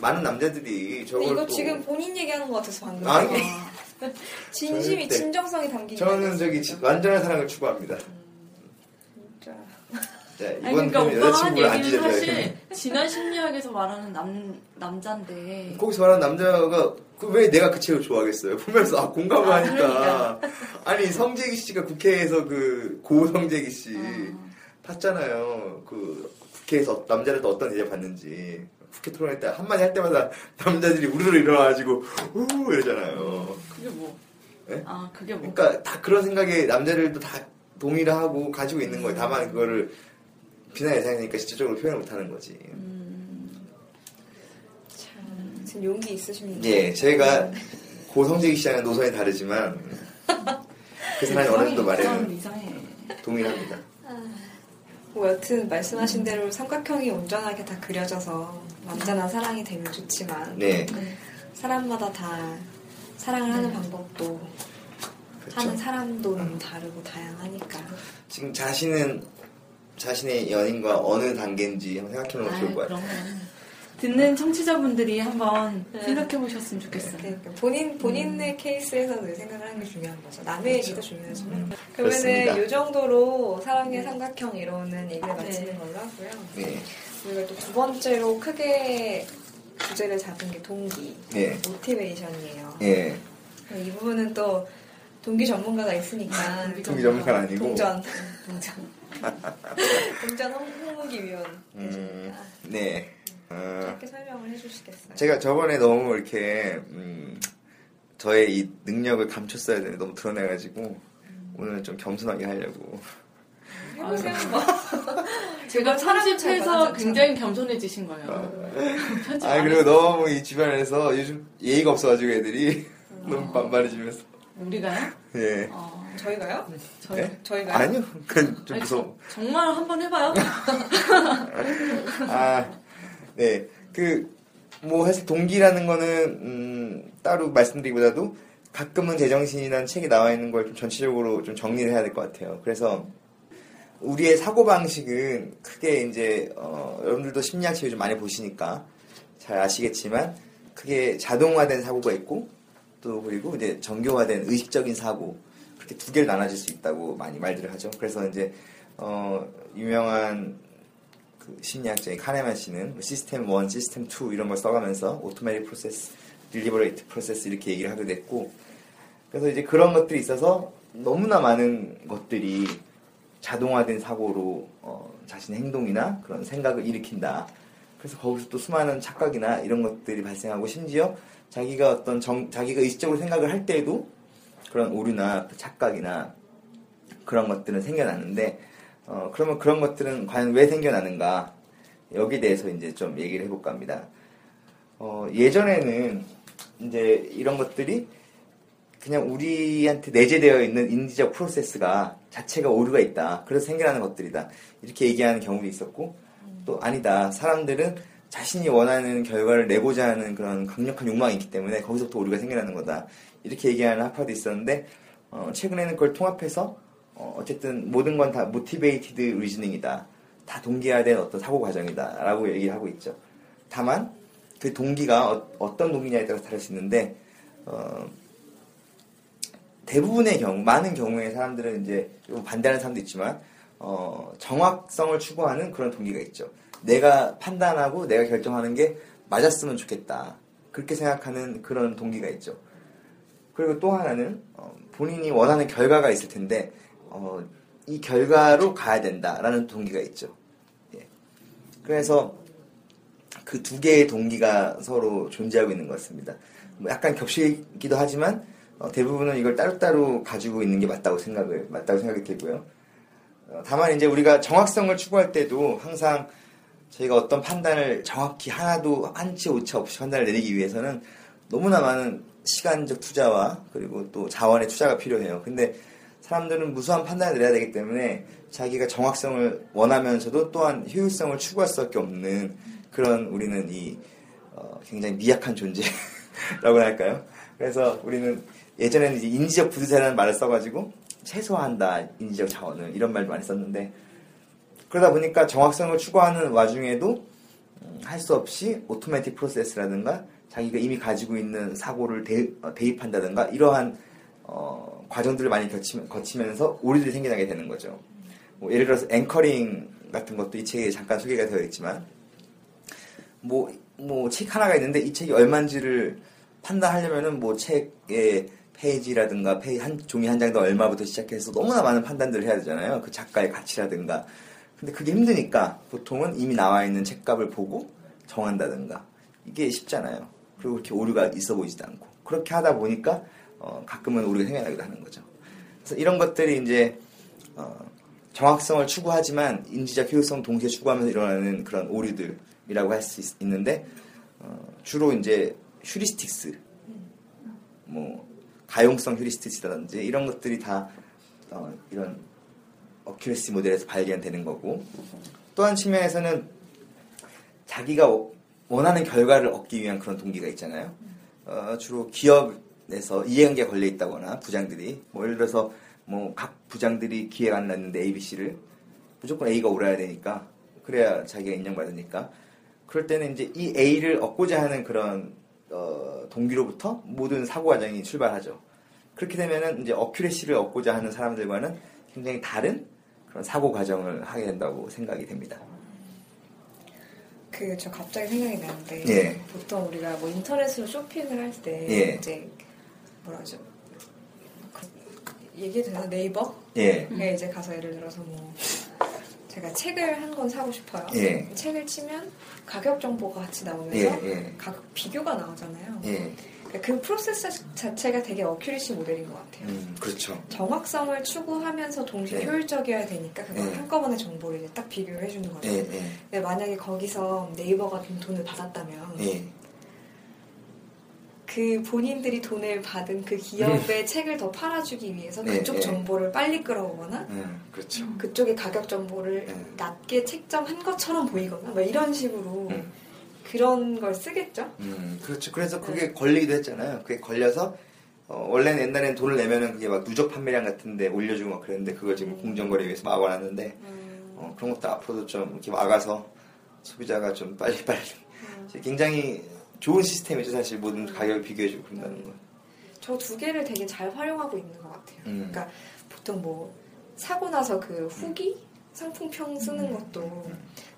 많은 남자들이 근데 저걸 이거 또 지금 본인 얘기하는 것 같아서 방금. 아니. 진심이 절대. 진정성이 담긴 저는 저기 진짜. 완전한 사랑을 추구합니다. 자, 아니 그러니까 편 오빠가 한 얘기는 사실 돼. 진화 심리학에서 말하는 남 남자인데 거기서 말하는 남자가 그 왜 내가 그 책을 좋아하겠어요? 보면서 아 공감을 아, 하니까 아니 성재기 씨가 국회에서 그 고성재기 씨 어. 봤잖아요. 그 국회에서 남자를 또 어떤 대접 받는지 국회 토론할 때 한마디 할 때마다 남자들이 우르르 일어나가지고 우 이러잖아요. 그게 뭐? 네? 아 그게 뭐? 그러니까 다 그런 생각에 남자들도 다 동의를 하고 가지고 있는 거예요. 다만 그거를 비난 예상이니까 실질적으로 표현을 못하는 거지. 음, 참, 지금 용기 있으십니까? 예, 제가 고성재기 씨와는 노선이 다르지만 그 사람이 어느 정도 말에는 이상해. 동의를 합니다. 뭐 여튼 말씀하신 대로 삼각형이 온전하게 다 그려져서 완전한 사랑이 되면 좋지만 네, 사람마다 다 사랑을 하는 방법도 그렇죠. 하는 사람도 너무 다르고 다양하니까 지금 자신은 자신의 연인과 어느 단계인지 한번 생각해보면 좋을 것 아유, 같아요. 듣는 청취자분들이 한번 네. 생각해 보셨으면 좋겠어요. 그러니까 본인 본인의 케이스에서 늘 생각을 하는 게 중요한 거죠. 남의 그렇죠. 얘기도 중요하지만 음. 그렇습니다. 그러면은 이 정도로 사랑의 삼각형 이론은 얘기를 마치는 네. 걸로 하고요. 네, 우리가 또 두 번째로 크게 주제를 잡은 게 동기, 네, 모티베이션이에요. 예. 이 부분은 또 동기 전문가가 있으니까 동기 전문가는 아니고. 동전 동전. 동전 홍- 홍무기 위원 음. 네. 어, 짧게 설명을 해주시겠어요? 제가 저번에 너무 이렇게 음, 저의 이 능력을 감췄어야 되는데 너무 드러내가지고 오늘은 좀 겸손하게 하려고. 해보세요. 뭐. 제가 편집해서. 굉장히 겸손해지신 거예요. 아안 그리고. 너무 이 주변에서 요즘 예의가 없어가지고 애들이 너무 반말해주면서 우리가요? 예. 어, 저희가요? 저희 네? 저희가요? 아니요, 그건 좀 아니, 무서워. 저- 정말 한번 해봐요. 아, 네. 그, 뭐, 사실 동기라는 거는, 음, 따로 말씀드리기보다도 가끔은 제정신이라는 책에 나와 있는 걸 좀 전체적으로 좀 정리를 해야 될 것 같아요. 그래서 우리의 사고방식은 크게 이제, 어, 여러분들도 심리학책 요즘 많이 보시니까 잘 아시겠지만 크게 자동화된 사고가 있고 또 그리고 이제 정교화된 의식적인 사고 그렇게 두 개를 나눠질 수 있다고 많이 말들을 하죠. 그래서 이제, 어, 유명한 그 심리학자인 카네만 씨는 뭐 시스템 1, 시스템 2 이런 걸 써가면서 automatic process, deliberate process 이렇게 얘기를 하게 됐고 그래서 이제 그런 것들이 있어서 너무나 많은 것들이 자동화된 사고로 어, 자신의 행동이나 그런 생각을 일으킨다. 그래서 거기서 또 수많은 착각이나 이런 것들이 발생하고 심지어 자기가 어떤 정, 자기가 의식적으로 생각을 할 때에도 그런 오류나 착각이나 그런 것들은 생겨나는데 어, 그러면 그런 것들은 과연 왜 생겨나는가 여기에 대해서 이제 좀 얘기를 해볼까 합니다. 어, 예전에는 이제 이런 것들이 그냥 우리한테 내재되어 있는 인지적 프로세스가 자체가 오류가 있다. 그래서 생겨나는 것들이다. 이렇게 얘기하는 경우도 있었고 또 아니다. 사람들은 자신이 원하는 결과를 내고자 하는 그런 강력한 욕망이 있기 때문에 거기서부터 오류가 생겨나는 거다. 이렇게 얘기하는 학파도 있었는데 어, 최근에는 그걸 통합해서 어, 어쨌든 모든 건 다 모티베이티드 리즈닝이다. 다 동기화된 어떤 사고 과정이다. 라고 얘기를 하고 있죠. 다만 그 동기가 어, 떤 동기냐에 따라서 다를 수 있는데 어, 대부분의 경우, 많은 경우에 사람들은 이제 좀 반대하는 사람도 있지만 어, 정확성을 추구하는 그런 동기가 있죠. 내가 판단하고 내가 결정하는 게 맞았으면 좋겠다. 그렇게 생각하는 그런 동기가 있죠. 그리고 또 하나는 어, 본인이 원하는 결과가 있을 텐데 어, 이 결과로 가야 된다라는 동기가 있죠. 예. 그래서 그 두 개의 동기가 서로 존재하고 있는 것 같습니다. 뭐 약간 겹치기도 하지만 어, 대부분은 이걸 따로따로 가지고 있는 게 맞다고 생각을 맞다고 생각이 들고요. 어, 다만 이제 우리가 정확성을 추구할 때도 항상 저희가 어떤 판단을 정확히 하나도 한치 오차 없이 판단을 내리기 위해서는 너무나 많은 시간적 투자와 그리고 또 자원의 투자가 필요해요. 근데 사람들은 무수한 판단을 내려야 되기 때문에 자기가 정확성을 원하면서도 또한 효율성을 추구할 수밖에 없는 그런 우리는 이 어, 굉장히 미약한 존재라고 할까요? 그래서 우리는 예전에는 인지적 부두세라는 말을 써가지고 최소화한다 인지적 자원을 이런 말도 많이 썼는데 그러다 보니까 정확성을 추구하는 와중에도 음, 할수 없이 오토매틱 프로세스라든가 자기가 이미 가지고 있는 사고를 대, 어, 입한다든가 이러한 어, 과정들을 많이 거치, 거치면 서 오류들이 생겨나게 되는 거죠. 뭐 예를 들어서 앵커링 같은 것도 이 책에 잠깐 소개가 되어 있지만 뭐 뭐 책 하나가 있는데 이 책이 얼마인지를 판단하려면은 뭐 책의 페이지라든가 페이 한 종이 한 장도 얼마부터 시작해서 너무나 많은 판단들을 해야 되잖아요. 그 작가의 가치라든가. 근데 그게 힘드니까 보통은 이미 나와 있는 책값을 보고 정한다든가 이게 쉽잖아요. 그리고 그렇게 오류가 있어 보이지도 않고 그렇게 하다 보니까 어, 가끔은 오류가 생겨나기도 하는 거죠. 그래서 이런 것들이 이제 어, 정확성을 추구하지만 인지적 효율성 동시에 추구하면서 일어나는 그런 오류들이라고 할 수 있는데 어, 주로 이제 휴리스틱스 뭐 가용성 휴리스틱스라든지 이런 것들이 다 어, 이런 어큐레시 모델에서 발견되는 거고 또한 측면에서는 자기가 원하는 결과를 얻기 위한 그런 동기가 있잖아요. 어, 주로 기업에서 이해관계가 걸려 있다거나 부장들이 뭐 예를 들어서 뭐 각 부장들이 기획 안 났는데 ABC를 무조건 A가 오라야 되니까 그래야 자기가 인정받으니까 그럴 때는 이제 이 A를 얻고자 하는 그런 어, 동기로부터 모든 사고 과정이 출발하죠. 그렇게 되면은 이제 어큐레시를 얻고자 하는 사람들과는 굉장히 다른 그런 사고 과정을 하게 된다고 생각이 됩니다. 그 저 갑자기 생각이 나는데 예. 보통 우리가 뭐 인터넷으로 쇼핑을 할때 예. 이제 뭐라 하죠? 그 얘기해도 되나 네이버? 예. 에 이제 가서 예를 들어서 뭐 제가 책을 한 권 사고 싶어요. 예. 책을 치면 가격 정보가 같이 나오면서 예, 예. 가격 비교가 나오잖아요. 예. 그러니까 그 프로세스 자체가 되게 어큐리시 모델인 것 같아요. 음, 그렇죠. 정확성을 추구하면서 동시에 네. 효율적이어야 되니까 그걸 네. 한꺼번에 정보를 딱 비교를 해주는 거죠. 예, 예. 근데 만약에 거기서 네이버가 좀 돈을 받았다면 예. 그 본인들이 돈을 받은 그 기업의 책을 더 팔아주기 위해서 네, 그쪽 네. 정보를 빨리 끌어오거나 음, 그렇죠. 그쪽의 가격 정보를 네. 낮게 책정한 것처럼 보이거나 뭐 이런 식으로 음. 그런 걸 쓰겠죠. 음, 그렇죠. 그래서 그게 걸리기도 했잖아요. 그게 걸려서 어, 원래는 옛날엔 돈을 내면은 그게 막 누적 판매량 같은데 올려주고 막 그랬는데 그걸 지금 공정거래위에서 막아놨는데 음, 어, 그런 것도 앞으로도 좀 이렇게 막아서 소비자가 좀 빨리빨리 굉장히 좋은 시스템이죠 사실 모든 가격을 비교해주고 그런다는 건. 저 두 개를 되게 잘 활용하고 있는 것 같아요. 음. 그러니까 보통 뭐 사고 나서 그 후기 상품평 쓰는 음. 것도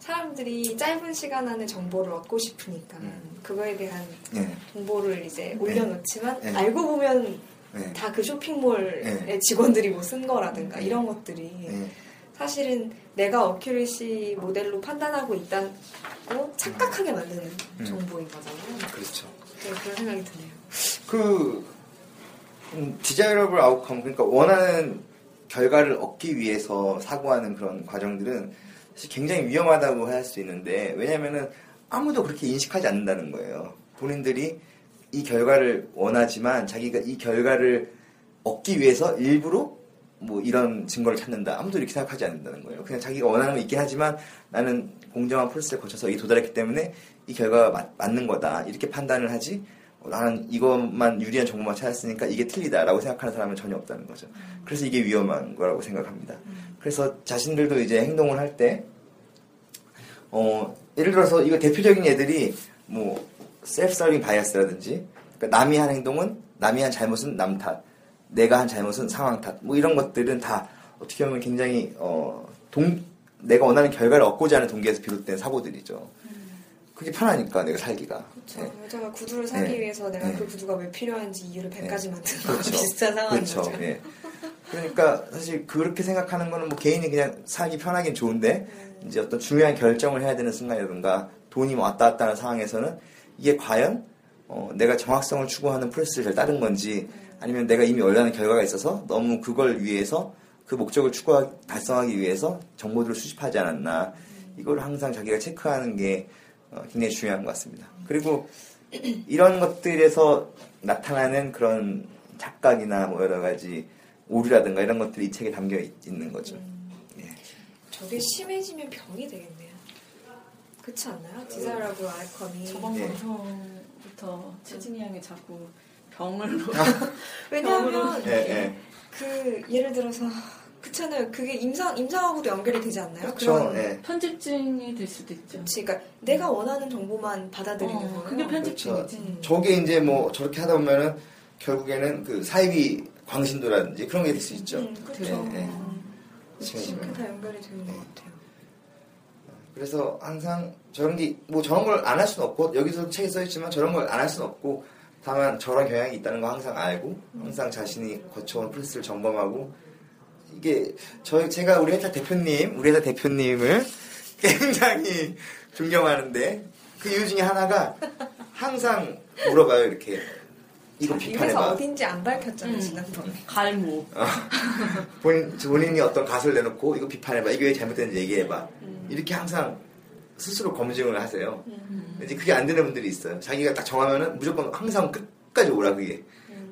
사람들이 짧은 시간 안에 정보를 얻고 싶으니까 음. 그거에 대한 예. 정보를 이제 올려놓지만 네. 알고 보면 예. 다그 쇼핑몰의 네. 직원들이 뭐 쓴 거라든가 네. 이런 것들이 예. 사실은 내가 어큐리시 모델로 판단하고 있다고 착각하게 만드는 음. 정보인 거잖아요. 그렇죠. 네, 그런 생각이 드네요. 그 음, 디자이러블 아웃컴 그러니까 원하는 결과를 얻기 위해서 사고하는 그런 과정들은 사실 굉장히 위험하다고 할 수 있는데 왜냐면은 아무도 그렇게 인식하지 않는다는 거예요. 본인들이 이 결과를 원하지만 자기가 이 결과를 얻기 위해서 일부러 뭐 이런 증거를 찾는다. 아무도 이렇게 생각하지 않는다는 거예요. 그냥 자기가 원하는 건 있긴 하지만 나는 공정한 프로세스를 거쳐서 이 도달했기 때문에 이 결과가 맞, 맞는 거다. 이렇게 판단을 하지. 어, 나는 이것만 유리한 정보만 찾았으니까 이게 틀리다라고 생각하는 사람은 전혀 없다는 거죠. 그래서 이게 위험한 거라고 생각합니다. 그래서 자신들도 이제 행동을 할 때, 어, 예를 들어서 이거 대표적인 예들이 뭐, self-serving bias라든지, 그러니까 남이 한 행동은, 남이 한 잘못은 남 탓, 내가 한 잘못은 상황 탓, 뭐 이런 것들은 다 어떻게 보면 굉장히, 어, 동, 내가 원하는 결과를 얻고자 하는 동기에서 비롯된 사고들이죠. 그게 편하니까 내가 살기가. 그렇죠. 예. 여자가 구두를 사기 네. 위해서 내가 네. 그 구두가 왜 필요한지 이유를 100가지 만드는 그렇죠. 비슷한 상황인 그렇죠. 그러니까 사실 그렇게 생각하는 거는 뭐 개인이 그냥 살기 편하긴 좋은데 음. 이제 어떤 중요한 결정을 해야 되는 순간이라든가 돈이 뭐 왔다 갔다 하는 상황에서는 이게 과연 어, 내가 정확성을 추구하는 프로세스를 잘 따른 건지 아니면 내가 이미 원하는 결과가 있어서 너무 그걸 위해서 그 목적을 추구하 달성하기 위해서 정보들을 수집하지 않았나 이걸 항상 자기가 체크하는 게 어, 굉장히 중요한 것 같습니다. 그리고 이런 것들에서 나타나는 그런 착각이나 뭐 여러 가지 오류라든가 이런 것들이 이 책에 담겨 있, 는 거죠. 예. 저게 심해지면 병이 되겠네요. 그렇지 않나요? 디자라브 아이콘이 저번 예. 방송부터 최진이 형이 자꾸 병을 왜냐하면 예, 예. 그 예를 들어서 그렇잖아요. 그게 임상 임상하고도 연결이 되지 않나요? 그렇죠. 그런- 예. 편집증이 될 수도 있죠. 그치, 그러니까 내가 원하는 정보만 받아들이는 어, 거예요. 그게 편집증이지. 음. 저게 이제 뭐 저렇게 하다 보면은 결국에는 그 사이비 광신도라든지 그런 게 될 수 있죠. 음, 그렇죠. 음. 심해지면. 그렇게 다 연결이 되는 것 같아요. 그래서 항상 저런 게 뭐 저런 걸 안 할 수는 없고 여기서 책에 써 있지만 저런 걸 안 할 수는 없고 다만 저런 경향이 있다는 거 항상 알고 항상 자신이 거쳐온 프로세스를 점검하고 이게 저희 제가 우리 회사 대표님 우리 회사 대표님을 굉장히 존경하는데 그 이유 중에 하나가 항상 물어봐요 이렇게 이거 비판해봐. 어딘지 안 밝혔잖아요, 음. 지난번에. 갈모. 본인, 본인이 어떤 가설을 내놓고 이거 비판해봐 이게 왜 잘못됐는지 얘기해봐. 이렇게 항상 스스로 검증을 하세요. 이제 그게 안 되는 분들이 있어요. 자기가 딱 정하면은 무조건 항상 끝까지 오라 그게.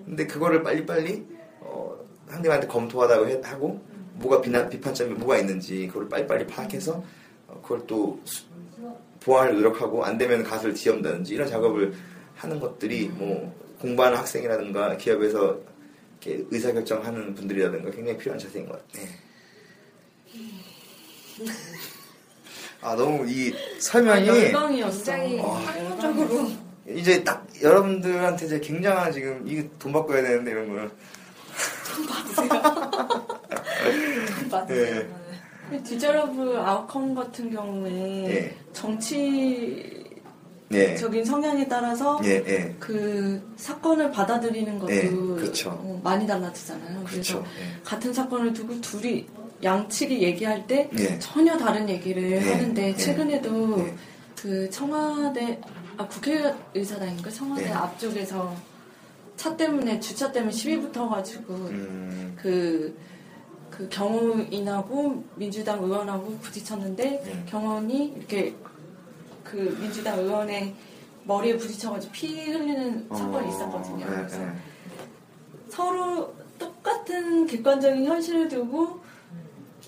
근데 그거를 빨리빨리 어, 상대방한테 검토하다고 해- 하고 뭐가 비난, 비판점이 뭐가 있는지 그걸 빨리빨리 파악해서 어, 그걸 또 수- 보완을 노력하고 안 되면 가설을 뒤엎는다든지 이런 작업을 하는 것들이 뭐 공부하는 학생이라든가 기업에서 이렇게 의사결정하는 분들이라든가 굉장히 필요한 자세인 것 같아요. 네. 아 너무 이 설명이 열광이었어. 굉장히 어. 학문적으로 이제 딱 여러분들한테 이제 굉장한 지금 이게 돈 받고 해야 되는데 이런 거는 예. desirable outcome 같은 경우에 예. 정치 적인 예. 성향에 따라서 예, 예. 그 사건을 받아들이는 것도 예, 그렇죠. 어, 많이 달라지잖아요. 그래서 그렇죠. 예. 같은 사건을 두고 둘이 양측이 얘기할 때 예. 전혀 다른 얘기를 예, 하는데 예, 최근에도 예. 그 청와대 아 국회의사당인가 청와대 예. 앞쪽에서 차 때문에 주차 때문에 시비 붙어가지고 음, 그, 그 경호인하고 민주당 의원하고 부딪혔는데 예. 경호인이 이렇게 그 민주당 의원의 머리에 부딪혀가지고 피 흘리는 사건이 어, 있었거든요. 예, 그래서 예. 서로 똑같은 객관적인 현실을 두고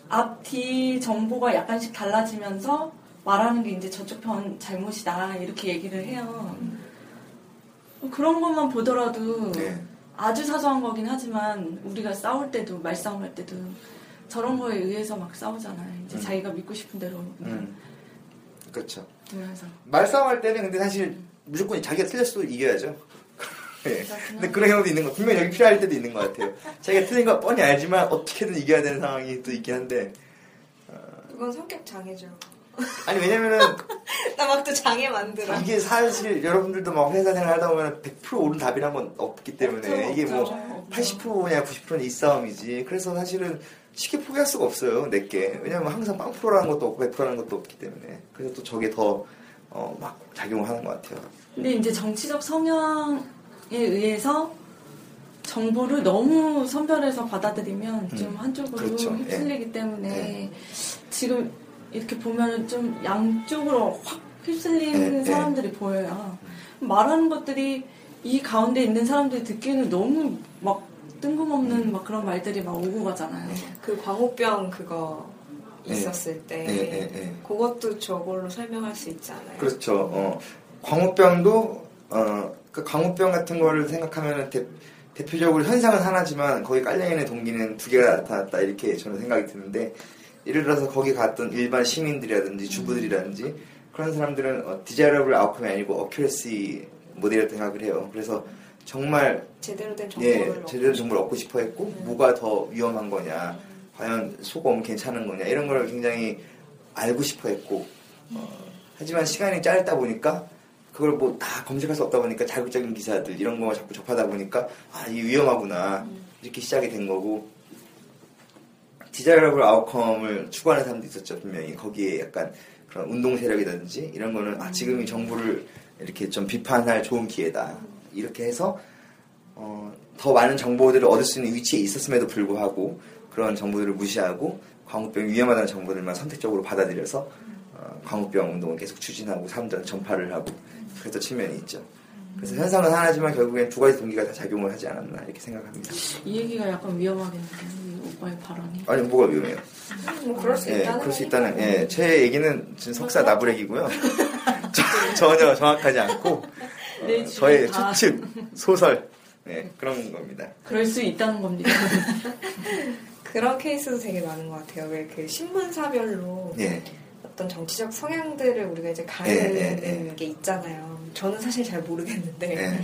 앞 뒤 정보가 약간씩 달라지면서 말하는 게 이제 저쪽 편 잘못이다 이렇게 얘기를 해요. 그런 것만 보더라도 네. 아주 사소한 거긴 하지만 우리가 싸울 때도 말싸움할 때도 저런 거에 의해서 막 싸우잖아요. 이제 음. 자기가 믿고 싶은 대로 음. 그렇죠. 말싸움할 때는 근데 사실 무조건 자기가 틀렸어도 이겨야죠. 예. 그렇구나. 근데 그런 경우도 있는 거 분명 여기 필요할 때도 있는 것 같아요. 자기가 틀린 거 뻔히 알지만 어떻게든 이겨야 되는 상황이 또 있긴 한데 그건 성격 장애죠. 아니 왜냐면은 나 막 또 장애 만들어. 이게 사실 여러분들도 막 회사 생활 하다 보면 100% 옳은 답이란 건 없기 때문에 없죠, 이게 뭐 없죠. 80%냐 90%냐 이 싸움이지. 그래서 사실은 쉽게 포기할 수가 없어요 내게. 왜냐면 항상 빵 프로라는 것도 없고 100%라는 것도 없기 때문에. 그래서 또 저게 더 어, 막 작용을 하는 것 같아요. 근데 이제 정치적 성향에 의해서 정보를 너무 선별해서 받아들이면 음, 좀 한쪽으로 그렇죠. 휩쓸리기 예. 때문에 예. 지금 이렇게 보면 좀 양쪽으로 확 휩쓸리는 예, 예. 사람들이 보여요. 말하는 것들이 이 가운데 있는 사람들이 듣기에는 너무 막 뜬금없는 음. 막 그런 말들이 막 오고 가잖아요. 그 광우병 그거 예. 있었을 때 예, 예, 예. 그것도 저걸로 설명할 수 있지 않아요? 그렇죠. 어, 광우병도 어, 그 광우병 같은 거를 생각하면 대, 대표적으로 현상은 하나지만 거기 깔려 있는 동기는 두 개가 나타났다 이렇게 저는 생각이 드는데 예를 들어서 거기 갔던 일반 시민들이라든지 주부들이라든지 그런 사람들은 어, 디자이러블 아웃컴이 아니고 어큐레시 모델이라고 생각을 해요. 그래서 정말 제대로 된 정보를 예, 얻고 제대로 정보를 얻고 싶어 했고, 음. 뭐가 더 위험한 거냐, 과연 소금 괜찮은 거냐, 이런 걸 굉장히 알고 싶어 했고, 어, 하지만 시간이 짧다 보니까 그걸 뭐 다 검색할 수 없다 보니까 자극적인 기사들 이런 거 자꾸 접하다 보니까 아 이게 위험하구나 이렇게 시작이 된 거고 디자이러블 아웃컴을 추구하는 사람도 있었죠 분명히 거기에 약간 그런 운동 세력이라든지 이런 거는 아 지금이 정부를 이렇게 좀 비판할 좋은 기회다 이렇게 해서 어, 더 많은 정보들을 얻을 수 있는 위치에 있었음에도 불구하고 그런 정보들을 무시하고 광우병이 위험하다는 정보들만 선택적으로 받아들여서 어, 광우병 운동을 계속 추진하고 사람들한테 전파를 하고 그랬던 측면이 있죠. 그래서 현상은 하나지만 결국엔 두 가지 동기가 다 작용을 하지 않았나 이렇게 생각합니다. 이 얘기가 약간 위험하겠는데 이 오빠의 발언이. 아니 뭐가 위험해요? 뭐 그럴 수 예, 있다는 그럴 수. 있다는 예, 제 얘기는 지금 석사 나부랭이고요. 저- 전혀 정확하지 않고 어, 네, 저의 다- 추측 소설 예, 그런 겁니다. 그럴 수 있다는 겁니다. 그런 케이스도 되게 많은 것 같아요. 왜 그 신문사별로 예, 어떤 정치적 성향들을 우리가 이제 가르는 예, 예, 예. 게 있잖아요. 저는 사실 잘 모르겠는데 예.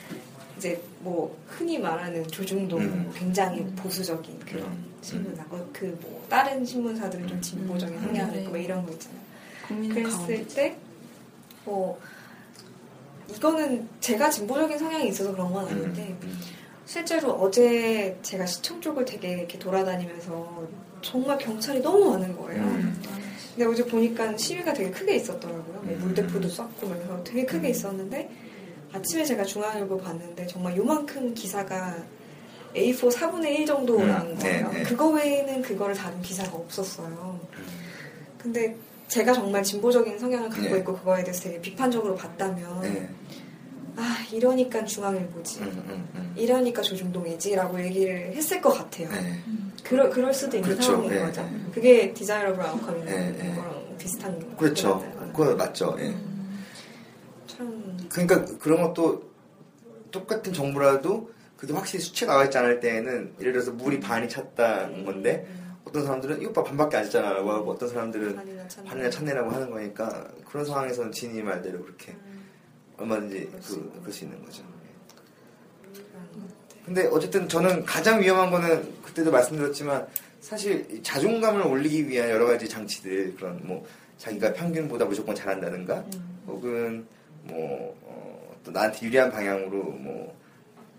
이제 뭐 흔히 말하는 조중동 음. 굉장히 보수적인 그런 음. 신문사고 그뭐 다른 신문사들은 좀 진보적인 음. 성향이 네. 있고 뭐 이런 거 있잖아요. 그랬을 가운데. 때, 뭐, 이거는 제가 진보적인 성향이 있어서 그런 건 아닌데, 음, 실제로 어제 제가 시청 쪽을 되게 이렇게 돌아다니면서 정말 경찰이 너무 많은 거예요. 음. 근데 어제 보니까 시위가 되게 크게 있었더라고요. 뭐 음. 물대포도 쐈고 그래서 되게 크게 있었는데, 아침에 제가 중앙일보 봤는데 정말 요만큼 기사가 A4 4분의 1 정도 음. 나온 거예요. 네, 네. 그거 외에는 그거를 다룬 기사가 없었어요. 근데 제가 정말 진보적인 성향을 갖고 네. 있고 그거에 대해서 되게 비판적으로 봤다면 예, 아 이러니까 중앙일보지 음, 음, 음. 이러니까 조중동이지라고 얘기를 했을 것 같아요. 예. 그럴, 그럴 수도 있는 그렇죠. 상황인 네, 거죠. 네. 그게 디자이러블 네, 네. 거랑 비슷한 그렇죠. 거잖아요. 그거 맞죠. 예. 참 그러니까 그런 것도 똑같은 정보라도 그게 확실히 수치가 나와 있지 않을 때에는 예를 들어서 물이 반이 찼다는 건데 어떤 사람들은 이 오빠 반밖에 안 찼잖아 라고 하고 어떤 사람들은 반이나 찼네라고 하는 거니까 그런 상황에서는 진이 말대로 그렇게 얼마든지 그, 그럴 수 있는 거죠. 근데 어쨌든 저는 가장 위험한 거는 그때도 말씀드렸지만 사실 이 자존감을 올리기 위한 여러 가지 장치들 그런 뭐 자기가 평균보다 무조건 잘한다든가 혹은 뭐 어, 또 나한테 유리한 방향으로 뭐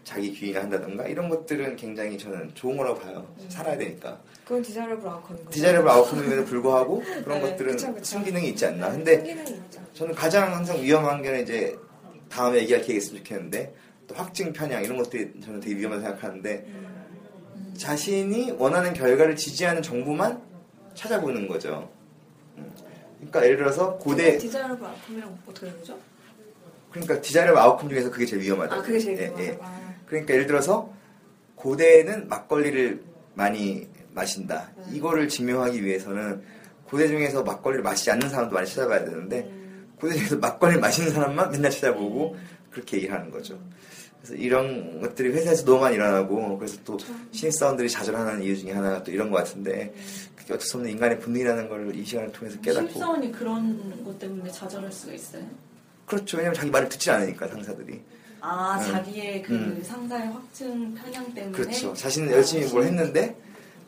자기 귀인을 한다든가 이런 것들은 굉장히 저는 좋은 거라고 봐요. 살아야 되니까. 그건 desirable outcome인. desirable outcome임에도 불구하고 그런 네, 것들은 그쵸, 그쵸. 순기능이 있지 않나. 근데. 저는 가장 항상 위험한 게 이제 다음에 얘기할 기회가 있으면 좋겠는데 또 확증 편향 이런 것들이 저는 되게 위험하다고 생각하는데 자신이 원하는 결과를 지지하는 정보만 찾아보는 거죠. 음. 그러니까 예를 들어서 고대 desirable outcome이랑 어떻게 다르죠? 그러니까 디자이너 아웃컴 중에서 그게 제일 위험하다. 아 그게 제일 예, 위험하다. 예. 아, 그러니까 예를 들어서 고대는 막걸리를 많이 마신다. 이거를 증명하기 위해서는 고대 중에서 막걸리를 마시지 않는 사람도 많이 찾아봐야 되는데 고대 중에서 막걸리를 마시는 사람만 맨날 찾아보고 그렇게 얘기를 하는 거죠. 그래서 이런 것들이 회사에서 너무 많이 일어나고 그래서 또 신입사원들이 좌절하는 이유 중에 하나가 또 이런 것 같은데 그게 어쩔 수 없는 인간의 본능이라는 걸 이 시간을 통해서 깨닫고 신입사원이 그런 것 때문에 좌절할 수가 있어요. 그렇죠. 왜냐면 자기 말을 듣지 않으니까 상사들이. 아 음. 자기의 그 음. 상사의 확증 편향 때문에 그렇죠. 자신은 열심히 뭘 했는데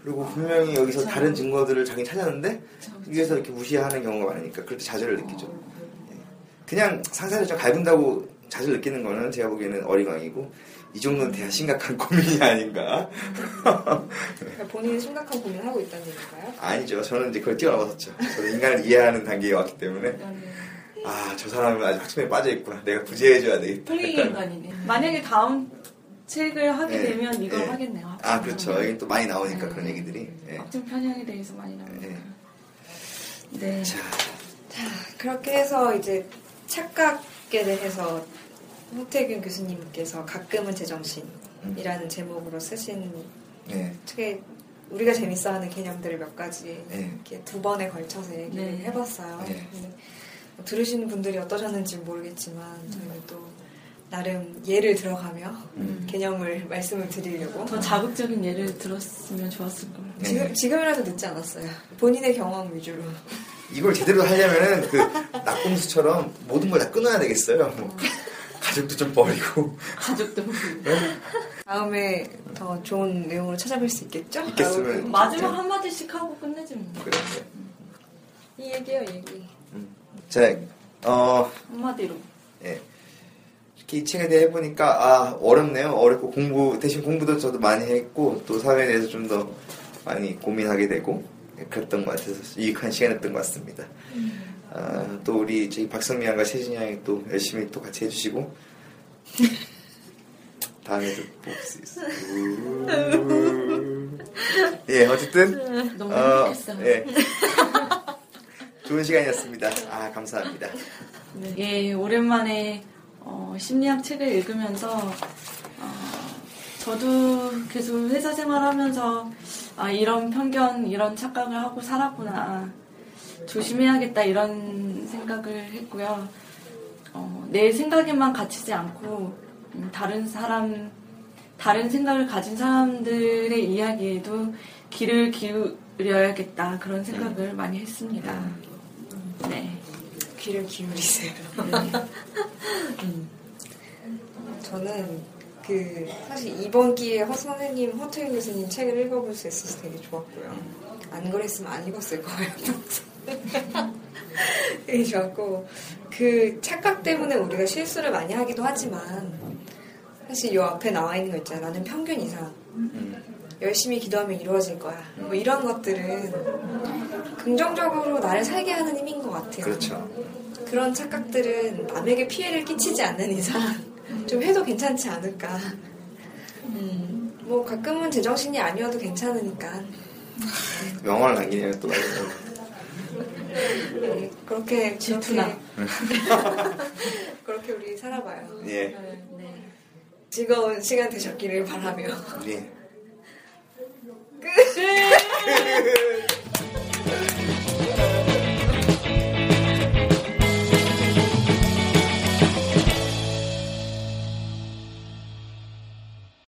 그리고 분명히 여기서 그렇죠. 다른 증거들을 자기 찾았는데 그쵸, 그쵸. 위에서 이렇게 무시하는 경우가 많으니까 그럴 때 좌절을 느끼죠. 예. 그냥 상사를 좀 갈군다고 좌절 느끼는 거는 제가 보기에는 어리광이고 이 정도는 대야 심각한 고민이 아닌가. 그러니까 본인이 심각한 고민을 하고 있다는 얘기인가요? 아니죠. 저는 이제 그걸 뛰어넘었었죠. 저는 인간을 이해하는 단계에 왔기 때문에 인간은 아저 사람은 아직 확증에 빠져 있구나. 내가 구제해줘야 되겠다. 플레이. 인간이네. 만약에 다음 책을 하게 예, 되면 이걸 예. 하겠네요. 아 그렇죠. 편향. 여기 또 많이 나오니까 음. 그런 얘기들이. 예. 확증 편향에 대해서 많이 나오니까. 예. 네. 자, 그렇게 해서 이제 착각에 대해서 홍태균 교수님께서 가끔은 제정신이라는 제목으로 쓰신 예. 책에 우리가 재밌어하는 개념들을 몇 가지 네. 이렇게 두 번에 걸쳐서 얘기를 네. 해봤어요. 네. 뭐 들으시는 분들이 어떠셨는지 모르겠지만 저희는 또 나름 예를 들어가며 음. 개념을 말씀을 드리려고 더 자극적인 예를 들었으면 좋았을 거예요. 네. 지금 지금이라도 늦지 않았어요. 본인의 경험 위주로. 이걸 제대로 하려면은 그 낙공수처럼 모든 걸 다 끊어야 되겠어요. 뭐 가족도 좀 버리고 가족도 모르고. 다음에 더 좋은 내용으로 찾아뵐 수 있겠죠? 있겠으면. 아우, 마지막 한마디씩 하고 끝내지 뭐. 그래. 이 얘기요, 이 얘기. 음. 자, 어, 한마디로. 예. 이렇게 이 책에 대해 해보니까, 아, 어렵네요. 어렵고 공부, 대신 공부도 저도 많이 했고, 또 사회에 대해서 좀 더 많이 고민하게 되고, 예, 그랬던 것 같아서 유익한 시간이었던 것 같습니다. 아, 또 우리 저희 박성미 양과 세진이 양이 또 열심히 또 같이 해주시고, 다음에도 볼수 있어요. 예, 어쨌든, 너무 어. 예. 좋은 시간이었습니다. 아, 감사합니다. 예, 오랜만에 어, 심리학 책을 읽으면서 어, 저도 계속 회사 생활하면서 아, 이런 편견, 이런 착각을 하고 살았구나. 조심해야겠다 이런 생각을 했고요. 어, 내 생각에만 갇히지 않고 음, 다른 사람, 다른 생각을 가진 사람들의 이야기에도 귀를 기울여야겠다 그런 생각을 많이 했습니다. 네. 귀를 기울이세요. 음. 저는 그 사실 이번 기회에 허 선생님, 허태윤 교수님 책을 읽어볼 수 있어서 되게 좋았고요. 안 그랬으면 안 읽었을 거예요. 되게 좋았고 그 착각 때문에 우리가 실수를 많이 하기도 하지만 사실 요 앞에 나와 있는 거 있잖아요. 나는 평균 이상. 열심히 기도하면 이루어질 거야. 뭐 이런 것들은 긍정적으로 나를 살게 하는 힘인 것 같아요. 그렇죠. 그런 착각들은 남에게 피해를 끼치지 않는 이상 좀 해도 괜찮지 않을까. 음, 뭐 가끔은 제정신이 아니어도 괜찮으니까 영화를 남기네요, 또. 네, 그렇게 질투나. 그렇게, 그렇게 우리 살아봐요. 예. 네. 즐거운 시간 되셨기를 바라며 예. Sim.